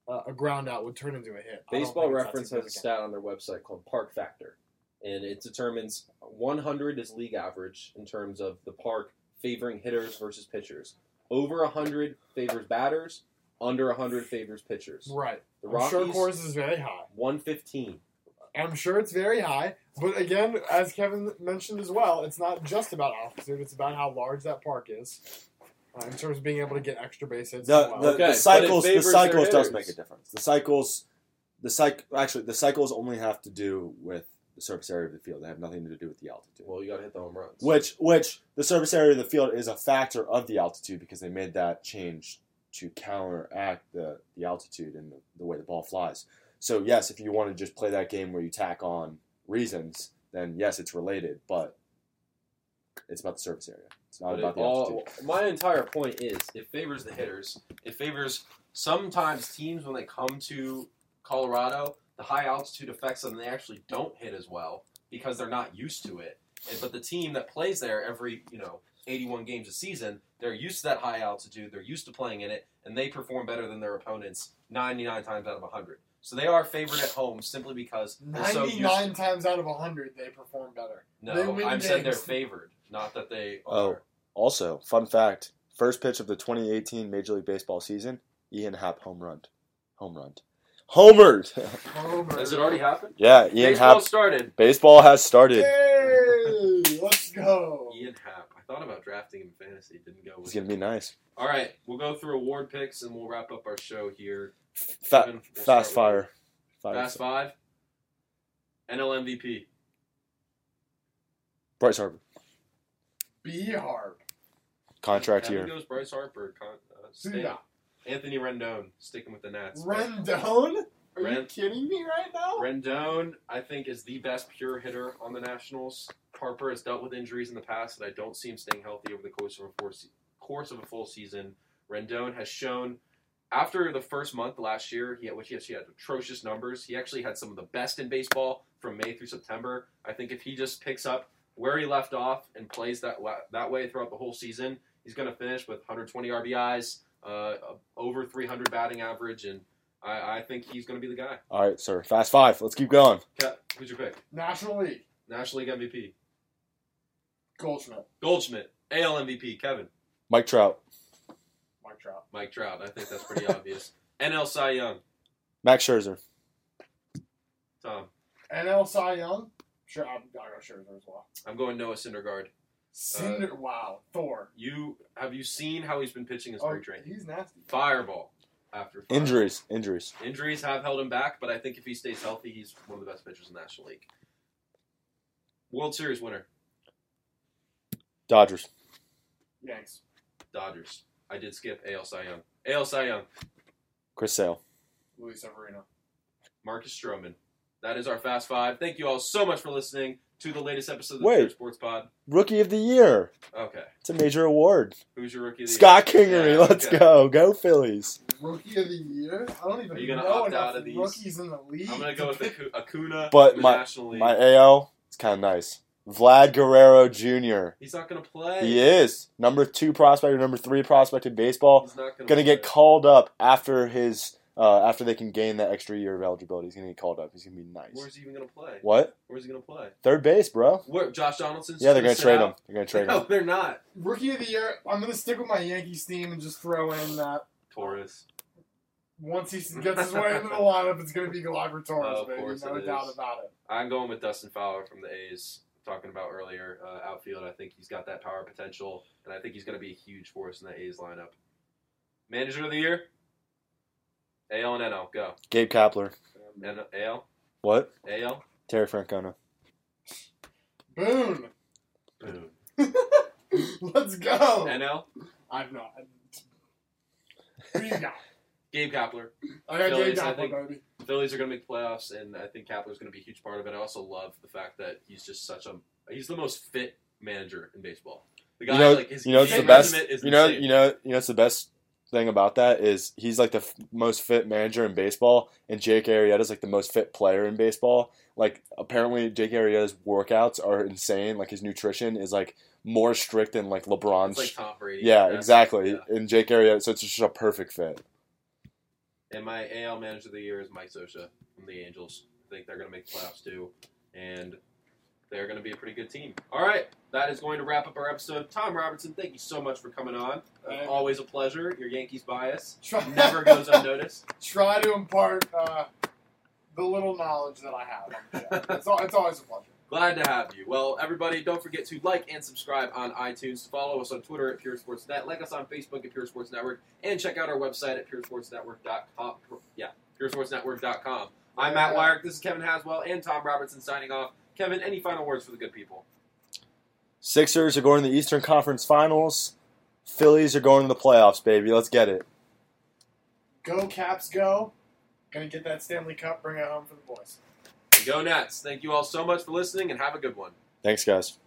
uh, a ground out would turn into a hit. Baseball think it's that Reference has a stat on their website called Park Factor, and it determines 100 is league average in terms of the park favoring hitters versus pitchers. Over 100 favors batters, under 100 favors pitchers. Right. The I'm sure Rockies, Coors is very high. 115. I'm sure it's very high, but again, as Kevin mentioned as well, it's not just about altitude; it's about how large that park is, uh, in terms of being able to get extra base hits. The, well. the, Okay, the cycles, the cycles does make a difference. The cycles, the cycle actually, the cycles only have to do with the surface area of the field. They have nothing to do with the altitude. Well, you got to hit the home runs. Which, which the surface area of the field is a factor of the altitude because they made that change to counteract the, the altitude and the, the way the ball flies. So yes, if you want to just play that game where you tack on reasons, then yes, it's related, but it's about the surface area. It's not But about it the all, altitude. my entire point is It favors the hitters. It favors sometimes teams when they come to Colorado, the high altitude affects them and they actually don't hit as well because they're not used to it. And, but the team that plays there every, you know, 81 games a season, they're used to that high altitude, they're used to playing in it, and they perform better than their opponents 99 times out of 100. So they are favored at home simply because they're so used Ninety-nine times out of hundred, they perform better. They No, win I'm saying they're games. favored, not that they Oh. are. Also, fun fact: first pitch of the 2018 Major League Baseball season, Ian Happ home run, home run, homered. Homer. Has it already happened? yeah, Ian Baseball Happ. started. Baseball has started. Hey, let's go. Ian Happ. I thought about drafting him in fantasy. Didn't go with It's gonna be nice. All right, we'll go through award picks and we'll wrap up our show here. Fa- Kevin, we'll fast fire. Fire. Fast five. NL MVP. Bryce Harper B Harp. contract Kevin year. goes Bryce Harper. Con- uh, See Anthony Rendon sticking with the Nats. Rendon? Are you kidding me right now? Rendon, I think, is the best pure hitter on the Nationals. Harper has dealt with injuries in the past, and I don't see him staying healthy over the course of a four se- course of a full season. Rendon has shown after the first month last year, he had, which he actually had atrocious numbers. He actually had some of the best in baseball from May through September. I think if he just picks up where he left off and plays that that way throughout the whole season, he's going to finish with 120 RBIs, uh, over 300 batting average, and I, I think he's going to be the guy. All right, sir. Fast five. Let's keep going. Cat, who's your pick? National League. National League MVP. Goldschmidt. Goldschmidt. AL MVP. Kevin. Mike Trout. Mike Trout. Mike Trout. I think that's pretty obvious. NL Cy Young. Max Scherzer. Tom. NL Cy Young. Sure, I'm, I got Scherzer as well. I'm going Noah Syndergaard. Cinder. Uh, wow. Thor. You have you seen how he's been pitching his Oh, spring training? he's nasty. Fireball. After fireball. Injuries. Injuries. Injuries have held him back, but I think if he stays healthy, he's one of the best pitchers in the National League. World Series winner. Dodgers. Yanks. Dodgers. I did skip AL Cy Young. AL Cy Young. Chris Sale. Luis Severino. Marcus Stroman. That is our Fast Five. Thank you all so much for listening to the latest episode of the Wait. Pure Sports Pod. Rookie of the year. Okay. It's a major award. Who's your rookie of the Scott year? Kingery. Yeah, Let's okay. go. Go Phillies. Rookie of the year? I don't even Are you gonna know opt enough out of these? rookies in the league. I'm gonna go with Acu- Acuna But in the my- National League. My AL. It's kind of nice. Vlad Guerrero Jr. He's not gonna play. He is number two prospect or number three prospect in baseball. He's not gonna, Gonna get play. called up after his uh, after they can gain that extra year of eligibility. He's gonna get called up. He's gonna be nice. Where's he even gonna play? What? Where's he gonna play? Third base, bro. Where Josh Donaldson's Yeah, they're gonna gonna sit trade him. out? They're gonna trade him. No, they're not. Rookie of the year. I'm gonna stick with my Yankees theme and just throw in that. Torres. once he gets his way into the lineup, it's going to be Gleyber Torres, Oh, of baby. No doubt is. about it. I'm going with Dustin Fowler from the A's. Talking about earlier uh, outfield, I think he's got that power potential, and I think he's going to be a huge force in the A's lineup. Manager of the year, AL and NL. Go. Gabe Kapler. N- AL, What? AL. Terry Francona. Boone. Boom. Let's go. NL. I've not. Who? Gabe Kapler. I got Phillies, Gabe I Kapler, think- baby. Phillies are going to make the playoffs, and I think Kapler's going to be a huge part of it. I also love the fact that he's just such a he's the most fit manager in baseball. The guy, You know, like his you know, it's the best. You know, insane. you know, you know, it's the best thing about that is he's like the f- most fit manager in baseball, and Jake Arrieta is like the most fit player in baseball. Like apparently, Jake Arrieta's workouts are insane. Like his nutrition is like more strict than like LeBron's. It's like Tom Brady. yeah, That's- exactly. yeah. And Jake Arrieta, so it's just a perfect fit. And my AL manager of the year is Mike Scioscia from the Angels. I think they're going to make the playoffs too, and they're going to be a pretty good team. All right, that is going to wrap up our episode. Tom Robertson, thank you so much for coming on. Thank- Always a pleasure. Your Yankees bias Try, never goes unnoticed. Try to impart uh, the little knowledge that I have on. It's, it's always a pleasure. Glad to have you. Well, everybody, don't forget to like and subscribe on iTunes. Follow us on Twitter at Pure Sports Net. Like us on Facebook at Pure Sports Network, and check out our website at PureSportsNetwork.com. Yeah, PureSportsNetwork.com. I'm Matt Weyrich. This is Kevin Haswell and Tom Robertson signing off. Kevin, any final words for the good people? Sixers are going to the Eastern Conference Finals. Phillies are going to the playoffs, baby. Let's get it. Go Caps, go! Gonna get that Stanley Cup, bring it home for the boys. Go Nats. Thank you all so much for listening, and have a good one. Thanks, guys.